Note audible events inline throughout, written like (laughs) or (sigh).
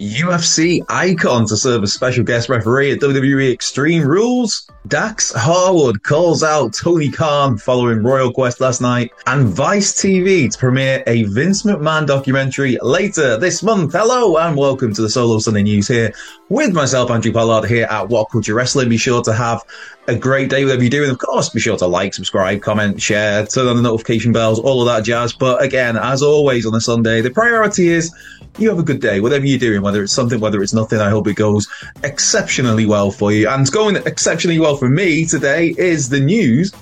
UFC icon to serve as special guest referee at WWE Extreme Rules. Dax Harwood calls out Tony Khan following Royal Quest last night, and Vice TV to premiere a Vince McMahon documentary later this month. Hello and welcome to the Solo Sunday News here with myself, Andrew Pollard, here at What Culture Wrestling. Be sure to have a great day, whatever you're doing. Of course, be sure to like, subscribe, comment, share, turn on the notification bells, all of that jazz. But again, as always on a Sunday, the priority is you have a good day, whatever you're doing, whether it's something, whether it's nothing. I hope it goes exceptionally well for you. And going exceptionally well for me today is the news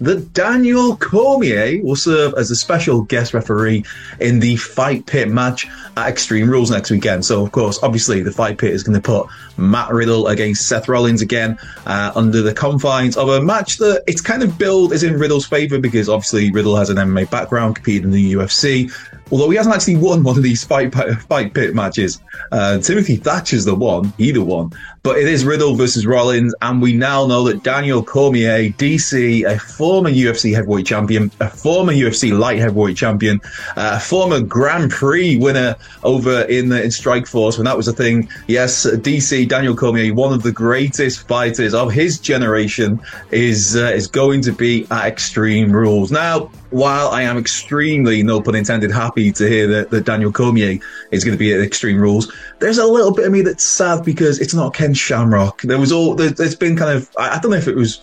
that Daniel Cormier will serve as a special guest referee in the Fight Pit match at Extreme Rules next weekend. So, of course, obviously, the Fight Pit is going to put Matt Riddle against Seth Rollins again uh, under the confines of a match that it's kind of billed is in Riddle's favour because obviously Riddle has an MMA background, competed in the UFC. Although he hasn't actually won one of these fight fight pit matches, uh, Timothy Thatcher's the one, either one. But it is Riddle versus Rollins, and we now know that Daniel Cormier, DC, a former UFC heavyweight champion, a former UFC light heavyweight champion, uh, a former Grand Prix winner over in in Strikeforce when that was a thing. Yes, DC Daniel Cormier, one of the greatest fighters of his generation, is uh, is going to be at Extreme Rules now while I am extremely, no pun intended, happy to hear that, that Daniel Cormier is going to be at Extreme Rules, there's a little bit of me that's sad because it's not Ken Shamrock. There was all, there, has been kind of, I, I don't know if it was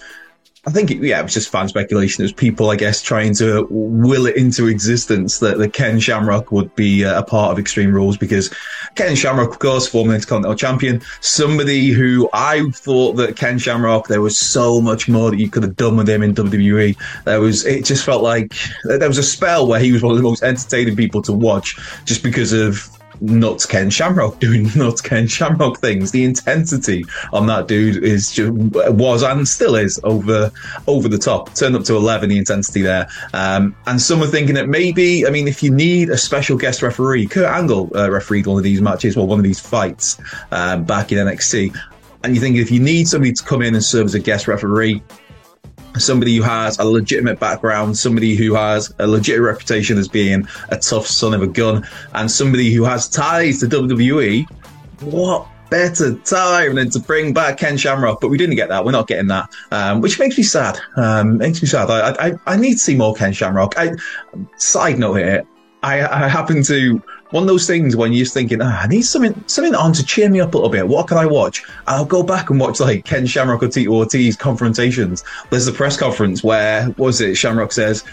I think, it, yeah, it was just fan speculation. It was people, I guess, trying to will it into existence that, that Ken Shamrock would be uh, a part of Extreme Rules because Ken Shamrock, of course, former Intercontinental Champion, somebody who I thought that Ken Shamrock, there was so much more that you could have done with him in WWE. There was, it just felt like there was a spell where he was one of the most entertaining people to watch just because of nuts Ken Shamrock doing (laughs) nuts Ken Shamrock things. The intensity on that dude is just was and still is over over the top. Turned up to eleven. The intensity there, um, and some are thinking that maybe I mean if you need a special guest referee, Kurt Angle uh, refereed one of these matches, well one of these fights um, back in NXT. And you think if you need somebody to come in and serve as a guest referee, somebody who has a legitimate background, somebody who has a legit reputation as being a tough son of a gun, and somebody who has ties to WWE, what better time than to bring back Ken Shamrock? But we didn't get that. We're not getting that, um, which makes me sad. Um, makes me sad. I, I, I need to see more Ken Shamrock. I, side note here, I, I happen to one of those things when you're just thinking, ah, I need something something on to cheer me up a little bit. What can I watch? I'll go back and watch like Ken Shamrock or Tito Ortiz confrontations. There's the press conference where what was it? Shamrock says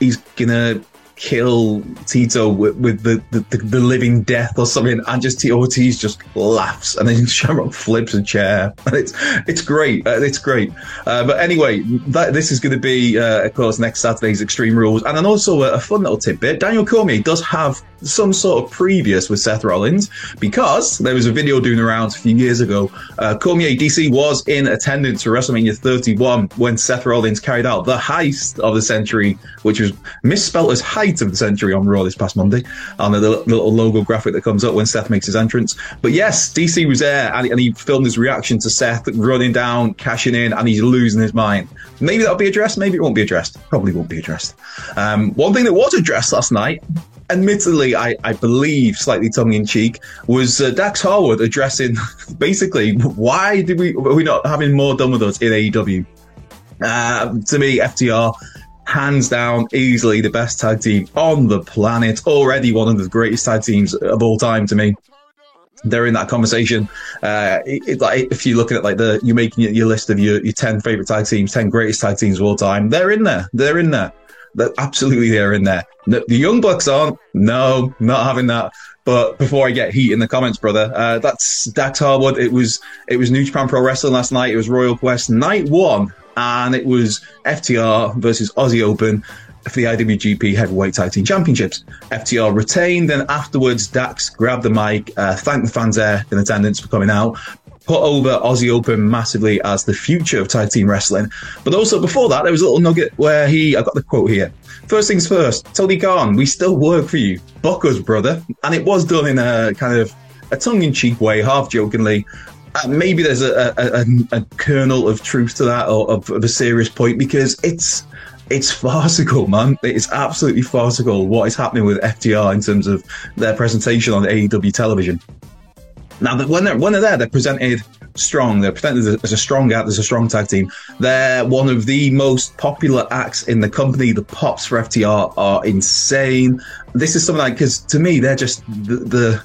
he's gonna kill Tito with, with the, the, the, living death or something, and just Tito Ortiz just laughs, and then (laughs) Shamrock flips a chair, and (laughs) it's it's great, uh, it's great. Uh, but anyway, that, this is going to be, uh, of course, next Saturday's Extreme Rules, and then also a, a, fun little tidbit: Daniel Cormier does have some sort of previous with Seth Rollins because there was a video doing around a few years ago. Uh, Cormier DC was in attendance for WrestleMania 31 when Seth Rollins carried out the heist of the century, which was misspelled as heist height of the century on Raw this past Monday on the, the little logo graphic that comes up when Seth makes his entrance. But yes, DC was there and, and he filmed his reaction to Seth running down, cashing in, and he's losing his mind. Maybe that'll be addressed, maybe it won't be addressed. Probably won't be addressed. Um, one thing that was addressed last night admittedly, I, I believe, slightly tongue in cheek, was uh, Dax Harwood addressing (laughs) basically why did we are we not having more done with us in AEW? Uh, to me, FTR hands down, easily the best tag team on the planet. Already one of the greatest tag teams of all time to me. They're in that conversation. Uh, it, it, like if you're looking at like the you're making your list of your, your ten favorite tag teams, ten greatest tag teams of all time. They're in there. They're in there. Absolutely they're in there. The, Young Bucks aren't. No, not having that. But before I get heat in the comments, brother, uh, that's Dax Harwood. It was it was New Japan Pro Wrestling last night. It was Royal Quest night one and it was FTR versus Aussie Open for the IWGP Heavyweight Tag Team Championships. FTR retained, then afterwards, Dax grabbed the mic, uh, thanked the fans there in attendance for coming out, put over Aussie Open massively as the future of tag team wrestling. But also before that, there was a little nugget where he, I've got the quote here. First things first, Tony Khan, we still work for you. Buck us, brother. And it was done in a kind of a tongue in cheek way, half jokingly, uh, maybe there's a, a, a, a, kernel of truth to that or of, of, a serious point because it's it's farcical, man. It's absolutely farcical what is happening with FTR in terms of their presentation on AEW television. Now, when they're when they're there, they're presented strong. They're presented as a strong act, as a strong tag team. They're one of the most popular acts in the company. The pops for FTR are insane. This is something like because to me, they're just the, the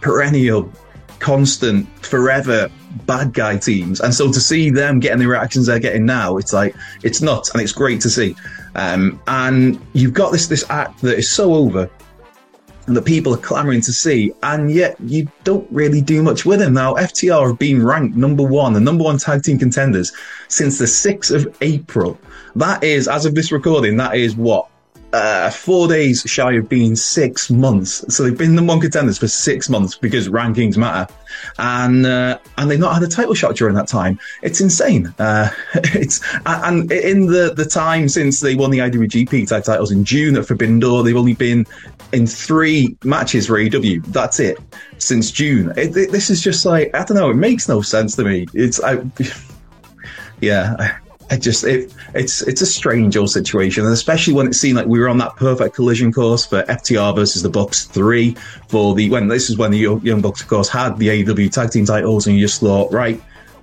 perennial constant, forever bad guy teams. And so to see them getting the reactions they're getting now, it's like it's nuts and it's great to see. Um, and you've got this this act that is so over that people are clamoring to see, and yet you don't really do much with them. Now, FTR have been ranked number one, the number one tag team contenders since the 6th of April. That is, as of this recording, that is what? Uh, four days shy of being six months. So they've been the one contenders for six months because rankings matter, and uh, and they've not had a title shot during that time. It's insane. Uh, (laughs) it's and in the the time since they won the IWGP titles in June at Forbidden Door, they've only been in three matches for AEW. That's it since June. It, it, this is just like I don't know. It makes no sense to me. It's I. (laughs) Yeah, I just it, it's it's a strange old situation, and especially when it seemed like we were on that perfect collision course for FTR versus the Bucks three for the when this is when the Young Bucks of course had the AEW tag team titles, and you just thought right.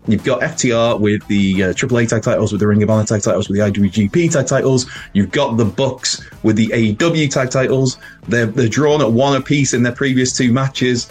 You've got FTR with the uh, AAA tag titles, with the Ring of Honor tag titles, with the IWGP tag titles. You've got the Bucks with the AEW tag titles. They're they're drawn at one apiece in their previous two matches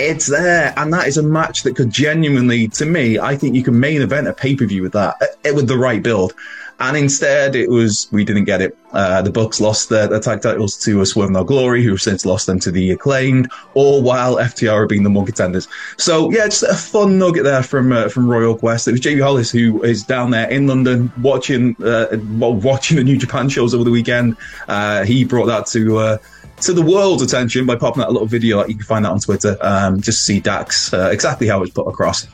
it's there, and that is a match that could genuinely, to me, I think you can main event a pay per view with that, uh, with the right build. And instead, it was we didn't get it. Uh, the Bucks lost their, their tag titles to a Swerve In Our Glory, who have since lost them to the Acclaimed, all while FTR are being the more contenders. So yeah, just a fun nugget there from uh, from Royal Quest. It was Jamie Hollis who is down there in London watching uh, watching the New Japan shows over the weekend. Uh, he brought that to uh, to the world's attention by popping that little video. You can find that on Twitter. Um, just see Dax uh, exactly how it's put across.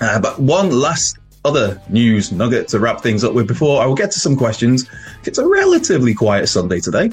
Uh, but one last other news nugget to wrap things up with before I will get to some questions. It's a relatively quiet Sunday today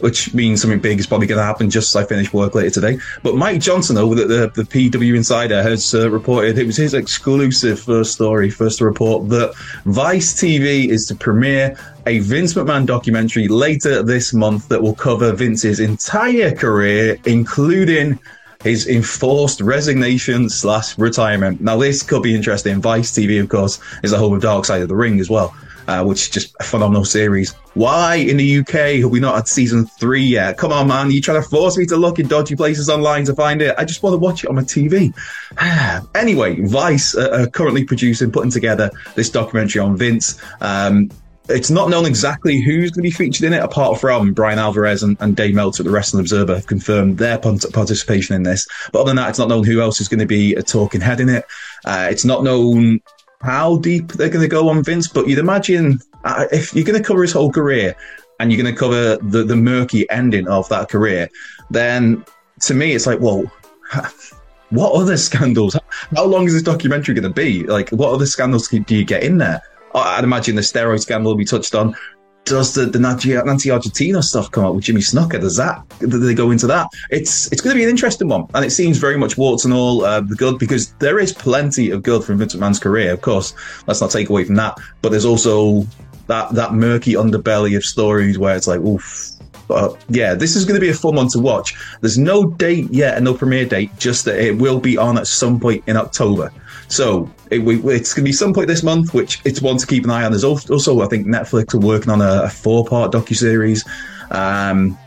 which means something big is probably going to happen just as I finish work later today. But Mike Johnson over the, the, the PW Insider has uh, reported it was his exclusive first story, first report that Vice TV is to premiere a Vince McMahon documentary later this month that will cover Vince's entire career, including his enforced resignation slash retirement. Now, this could be interesting. Vice TV, of course, is the home of Dark Side of the Ring as well uh, which is just a phenomenal series. Why in the UK have we not had season three yet? Come on, man. You trying to force me to look in dodgy places online to find it? I just want to watch it on my TV. (sighs) anyway, Vice uh, are currently producing, putting together this documentary on Vince. Um, it's not known exactly who's going to be featured in it, apart from Bryan Alvarez and, and Dave Meltzer at the Wrestling Observer have confirmed their participation in this. But other than that, it's not known who else is going to be a talking head in it. Uh, it's not known how deep they're going to go on Vince, but you'd imagine uh, if you're going to cover his whole career and you're going to cover the, the murky ending of that career, then to me, it's like, well, (laughs) what other scandals? How long is this documentary going to be? Like, what other scandals do you get in there? I'd imagine the steroid scandal will be touched on does the, the Nancy Argentino stuff come up with Jimmy Snuka? Does that do they go into that? It's it's going to be an interesting one, and it seems very much warts and all uh, the good because there is plenty of good from Vince McMahon's career. Of course, let's not take away from that, but there's also that that murky underbelly of stories where it's like, oof, But yeah, this is going to be a fun one to watch. There's no date yet and no premiere date, just that it will be on at some point in October. So it, it's going to be some point this month, which it's one to keep an eye on. There's also, I think, Netflix are working on a, a four part docu series. Um,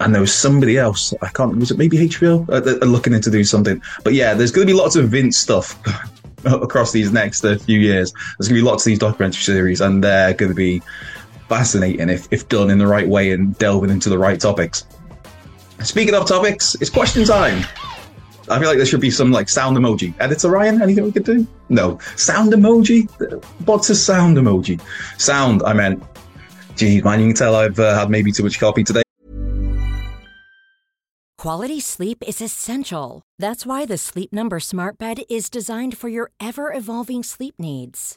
and there was somebody else. I can't. Was it maybe HBO? Uh, looking into doing something. But yeah, there's going to be lots of Vince stuff (laughs) across these next uh, few years. There's going to be lots of these documentary series, and they're going to be fascinating if, if done in the right way and delving into the right topics. Speaking of topics, it's question time. I feel like there should be some like sound emoji. Editor Ryan, anything we could do? No. Sound emoji? What's a sound emoji? Sound, I meant. Geez, man, you can tell I've uh, had maybe too much coffee today. Quality sleep is essential. That's why the Sleep Number Smart Bed is designed for your ever evolving sleep needs.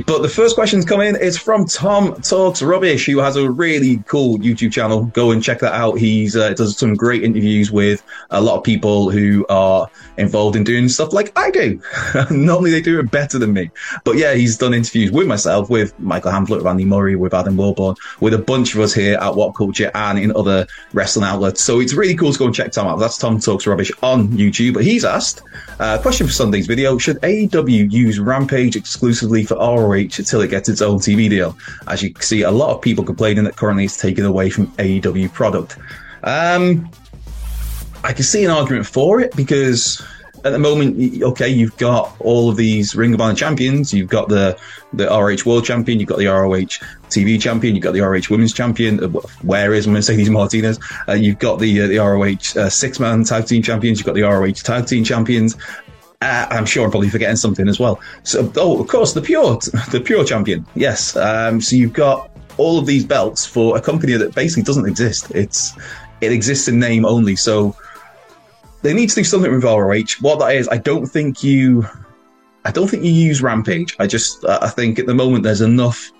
But the first question's come in. It's from Tom Talks Rubbish, who has a really cool YouTube channel. Go and check that out. He's uh, does some great interviews with a lot of people who are involved in doing stuff like I do. (laughs) Normally they do it better than me. But yeah, he's done interviews with myself, with Michael Hamflett, with Andy Murray, with Adam Wilborn, with a bunch of us here at What Culture and in other wrestling outlets. So it's really cool to go and check Tom out. That's Tom Talks Rubbish on YouTube. But he's asked, uh, question for Sunday's video, should AEW use Rampage exclusively for ROH until it gets its own TV deal. As you can see, a lot of people complaining that currently it's taken away from AEW product. Um, I can see an argument for it because at the moment, okay, you've got all of these Ring of Honor champions. You've got the the ROH World Champion. You've got the ROH TV Champion. You've got the ROH Women's Champion. Uh, where is Mercedes Martinez? Uh, you've got the uh, the ROH uh, Six Man Tag Team Champions. You've got the ROH Tag Team Champions. Uh, I'm sure I'm probably forgetting something as well. So, oh, of course, the pure, (laughs) the pure champion. Yes. Um, so you've got all of these belts for a company that basically doesn't exist. It's it exists in name only. So they need to do something with ROH. What that is, I don't think you, I don't think you use Rampage. I just, I think at the moment there's enough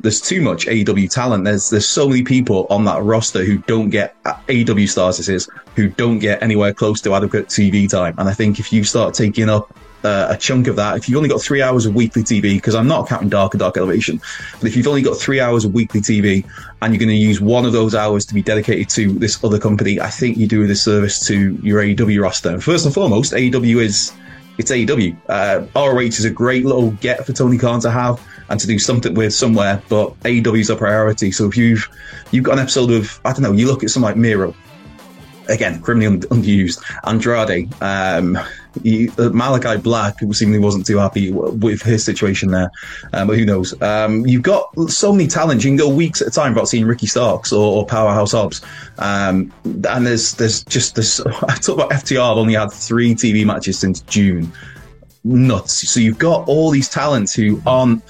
there's too much AEW talent. There's there's so many people on that roster who don't get AEW stars. This is who don't get anywhere close to adequate TV time. And I think if you start taking up uh, a chunk of that, if you've only got three hours of weekly TV, because I'm not counting Dark and Dark Elevation, but if you've only got three hours of weekly TV and you're going to use one of those hours to be dedicated to this other company, I think you do a disservice to your AEW roster. And first and foremost, AEW is it's AEW. Uh, ROH is a great little get for Tony Khan to have and to do something with somewhere, but AEW is a priority. So if you've you've got an episode of I don't know, you look at something like Miro, again, criminally unused. Andrade, um, he, uh, Malachi Black seemingly wasn't too happy with his situation there, um, but who knows? Um, you've got so many talents. You can go weeks at a time without seeing Ricky Starks or, or Powerhouse Hobbs. Um, and there's there's just this. (laughs) I talk about FTR. I've only had three TV matches since June. Nuts. So you've got all these talents who aren't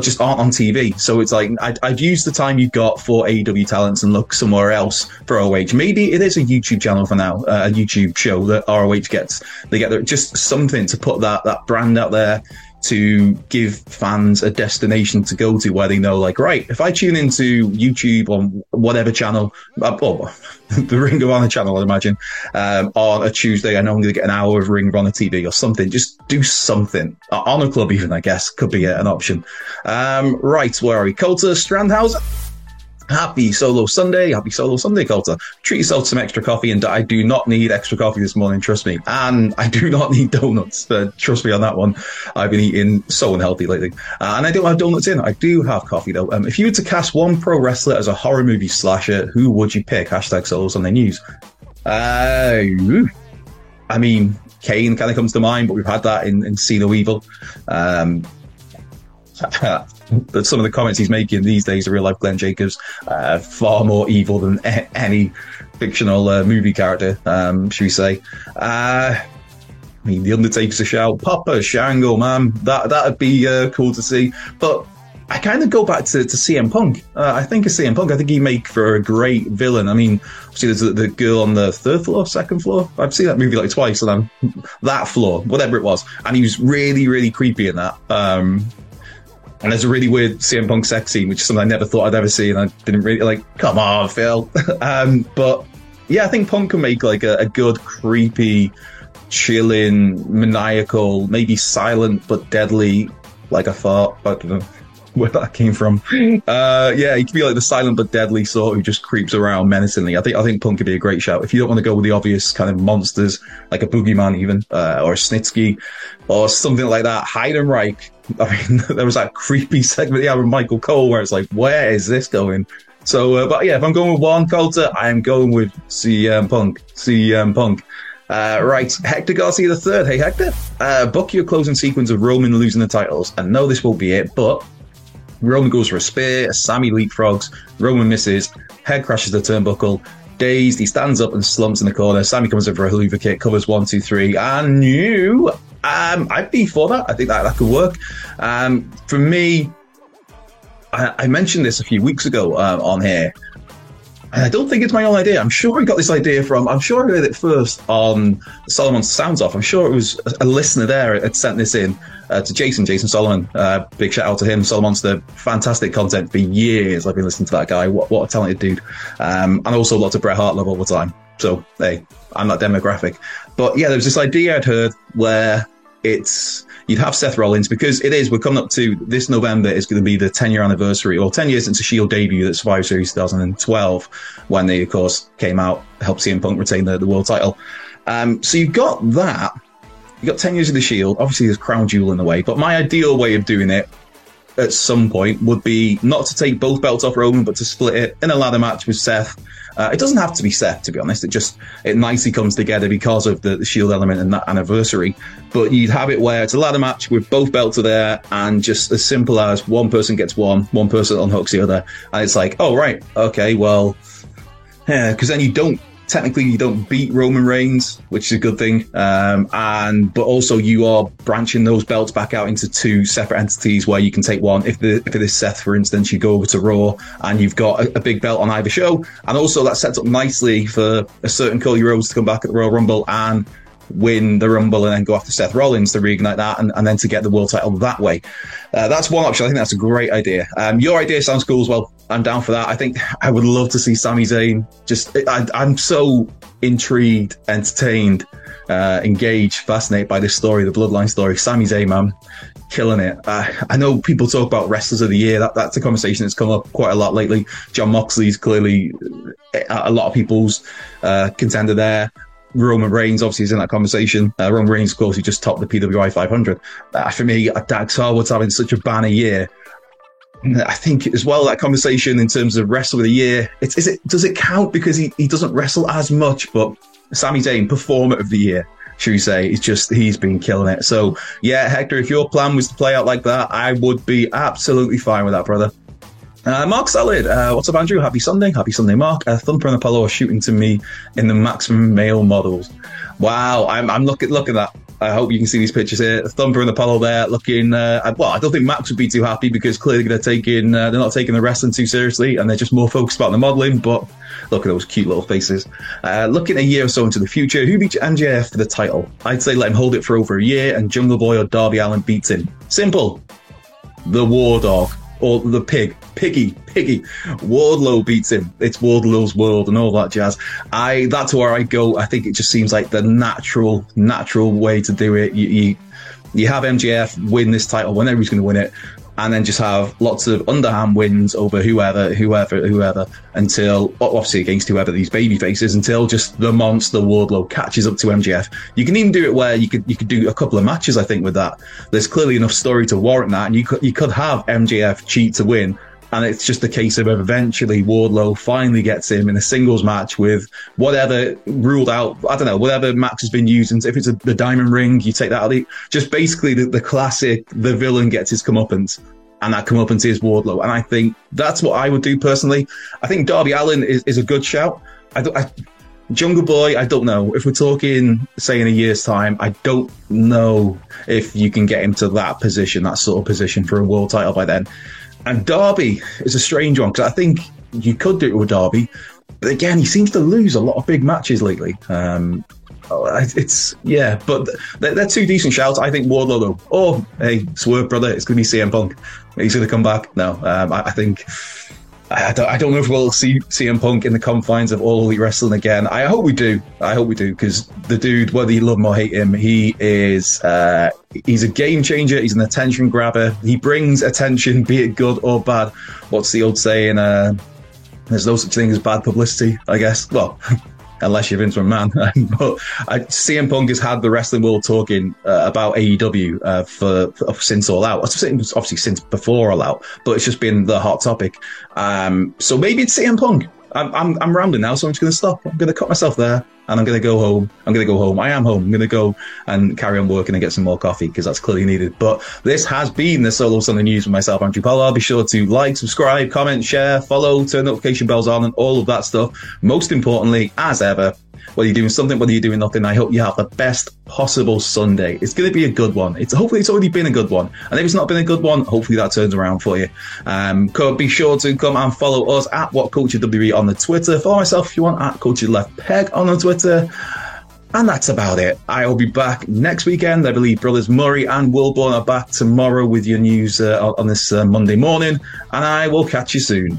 just aren't on TV. So it's like I'd, use the time you've got for AEW talents and look somewhere else for ROH. Maybe it is a YouTube channel for now, uh, a YouTube show that ROH gets. They get just something to put that that brand out there to give fans a destination to go to where they know, like, right, if I tune into YouTube on whatever channel, uh, well, (laughs) the Ring of Honor channel, I'd imagine, um, on a Tuesday, I know I'm going to get an hour of Ring of Honor TV or something. Just do something. Uh, Honor Club, even, I guess, could be an option. Um, right, where are we? Colter Strandhauser. Happy Solo Sunday. Happy Solo Sunday, Colter. Treat yourself to some extra coffee, and I do not need extra coffee this morning, trust me. And I do not need donuts, uh, trust me on that one. I've been eating so unhealthy lately. Uh, and I don't have donuts in. I do have coffee, though. Um, if you were to cast one pro wrestler as a horror movie slasher, who would you pick? Hashtag Solo Sunday News. Uh, I mean, Kane kind of comes to mind, but we've had that in, in No Evil. Um, (laughs) but some of the comments he's making these days, are real life Glenn Jacobs, uh, far more evil than a- any fictional uh, movie character, um, should we say. Uh, I mean, The Undertaker's a shout. Papa Shango, man. That, that'd be uh, cool to see. But I kind of go back to, to CM Punk. Uh, I think of CM Punk. I think he'd make for a great villain. I mean, see, there's the, the, girl on the third floor, second floor. I've seen that movie like twice, and I'm that floor, whatever it was, and he was really, really creepy in that. Um, and there's a really weird CM Punk sex scene, which is something I never thought I'd ever see, and I didn't really like. Come on, Phil. (laughs) um, but yeah, I think Punk can make like a, a good, creepy, chilling, maniacal, maybe silent but deadly, like a fart. I don't know (laughs) where that came from. Uh, yeah, he could be like the silent but deadly sort who just creeps around menacingly. I think I think Punk could be a great shout. If you don't want to go with the obvious kind of monsters like a Boogeyman even, uh, or a Snitsky, or something like that, Heidenreich (laughs) I mean, (laughs) there was that creepy segment yeah with Michael Cole where it's like, where is this going? So, uh, but yeah, if I'm going with one Colter, I am going with CM Punk. CM Punk. Uh, right, Hector Garcia the third. Hey Hector, uh, book your closing sequence of Roman losing the titles. And no, this won't be it, but Roman goes for a spear, Sammy leapfrogs, Roman misses, head crashes the turnbuckle, dazed, he stands up and slumps in the corner. Sammy comes in for a Helluva kick, covers one, two, three, and you um, I'd be for that. I think that that could work. Um, for me, I, I, mentioned this a few weeks ago uh, on here. I don't think it's my own idea. I'm sure I got this idea from. I'm sure I heard it first on Solomonster Sounds Off. I'm sure it was a listener there had sent this in uh, to Jason, Jason Solomon. Uh, big shout out to him. Solomon's the fantastic content for years. I've been listening to that guy. What, what a talented dude. Um, and also lots of Bret Hart love all the time. So hey, I'm not demographic, but yeah, there was this idea I'd heard where it's you'd have Seth Rollins because it is. We're coming up to this November is going to be the 10 year anniversary, or 10 years since the Shield debut at Survivor Series 2012, when they of course came out, helped CM Punk retain the, the world title. Um, so you've got that. You got 10 years of the Shield. Obviously, there's Crown Jewel in the way, but my ideal way of doing it at some point would be not to take both belts off Roman, but to split it in a ladder match with Seth uh, it doesn't have to be Seth, to be honest. It just it nicely comes together because of the, the Shield element and that anniversary. But you'd have it where it's a ladder match with both belts are there, and just as simple as one person gets one, one person unhooks the other, and it's like, oh right, okay, well, yeah, because then you don't technically you don't beat Roman Reigns, which is a good thing. Um, and but also you are branching those belts back out into two separate entities where you can take one. If the if it is Seth, for instance, you go over to Raw and you've got a, a big belt on either show, and also that sets up nicely for a certain Cody Rhodes to come back at the Royal Rumble and win the Rumble and then go after Seth Rollins to reignite that and, and then to get the world title that way. Uh, that's one option. I think that's a great idea. Um, your idea sounds cool as well. I'm down for that. I think I would love to see Sami Zayn. Just, I, am so intrigued, entertained, uh, engaged, fascinated by this story, the Bloodline story. Sami Zayn, man, killing it. Uh, I know people talk about wrestlers of the year. That, that's a conversation that's come up quite a lot lately. Jon Moxley's clearly uh, a lot of people's uh, contender there. Roman Reigns obviously is in that conversation. Uh, Roman Reigns, of course, he just topped the PWI 500. Uh, for me, Dax Harwood's having such a banner year I think as well that conversation in terms of wrestle of the year. It's is it does it count because he, he doesn't wrestle as much, but Sami Zayn performer of the year should we say? It's just he's been killing it. So yeah, Hector, if your plan was to play out like that, I would be absolutely fine with that, brother. Uh, Mark Solid, uh, what's up, Andrew? Happy Sunday. Happy Sunday, Mark. Uh, Thumper and Apollo are shooting to me in the maximum male models. Wow, I'm, I'm looking, look at that. I hope you can see these pictures here. Thumper and Apollo there looking, uh, well, I don't think Max would be too happy because clearly they're taking, uh, they're not taking the wrestling too seriously and they're just more focused about the modeling. But look at those cute little faces. Uh, looking a year or so into the future, who beats MJF for the title? I'd say let him hold it for over a year and Jungle Boy or Darby Allin beats him. Simple. The War Dog or the pig, Piggy, Piggy. Wardlow beats him. It's Wardlow's world and all that jazz. I that's where I go. I think it just seems like the natural, natural way to do it. You you, you have MJF win this title whenever he's going to win it and then just have lots of underhand wins over whoever, whoever, whoever, until obviously against whoever these baby faces, until just the monster Wardlow catches up to MJF. You can even do it where you could you could do a couple of matches, I think, with that. There's clearly enough story to warrant that, and you could you could have MJF cheat to win, and it's just a case of eventually Wardlow finally gets him in a singles match with whatever ruled out. I don't know whatever Max has been using. If it's a, the diamond ring, you take that out. The, just basically the, the classic. The villain gets his comeuppance. And that comeuppance is Wardlow. And I think that's what I would do personally. I think Darby Allin is, is a good shout. I, I Jungle Boy, I don't know. If we're talking, say, in a year's time, I don't know if you can get him to that position, that sort of position for a world title by then. And Darby is a strange one because I think you could do it with Darby, but again, he seems to lose a lot of big matches lately. Um, oh, it's yeah, but they're, they're, two decent shouts. I think Wardlow though. Oh, hey, swerve brother, it's going to be CM Punk. He's going to come back. No, um, I, I think I don't, I don't know if we'll see CM Punk in the confines of All Elite Wrestling again. I hope we do. I hope we do because the dude, whether you love him or hate him, he is uh, he's a game changer. He's an attention grabber. He brings attention, be it good or bad. What's the old saying? Uh, there's no such thing as bad publicity, I guess. Well, (laughs) unless you're Vince McMahon. (laughs) but uh, CM Punk has had the wrestling world talking uh, about AEW uh, for, for, since All Out. Obviously, since before All Out, but it's just been the hot topic. Um, so maybe it's CM Punk. I'm, I'm, I'm rambling now, so I'm just going to stop. I'm going to cut myself there and I'm going to go home. I'm going to go home. I am home. I'm going to go and carry on working and get some more coffee because that's clearly needed. But this has been the Solo Sunday News with myself, Andrew Pollard. Be sure to like, subscribe, comment, share, follow, turn notification bells on, and all of that stuff. Most importantly, as ever, whether you're doing something, whether you're doing nothing, I hope you have the best possible Sunday. It's going to be a good one. It's hopefully it's already been a good one, and if it's not been a good one, hopefully that turns around for you. Um, be sure to come and follow us at What Culture WWE on the Twitter. Follow myself if you want at Culture Left Peg on the Twitter. And that's about it. I will be back next weekend. I believe Brothers Murray and Wilborn are back tomorrow with your news uh, on this uh, Monday morning. And I will catch you soon.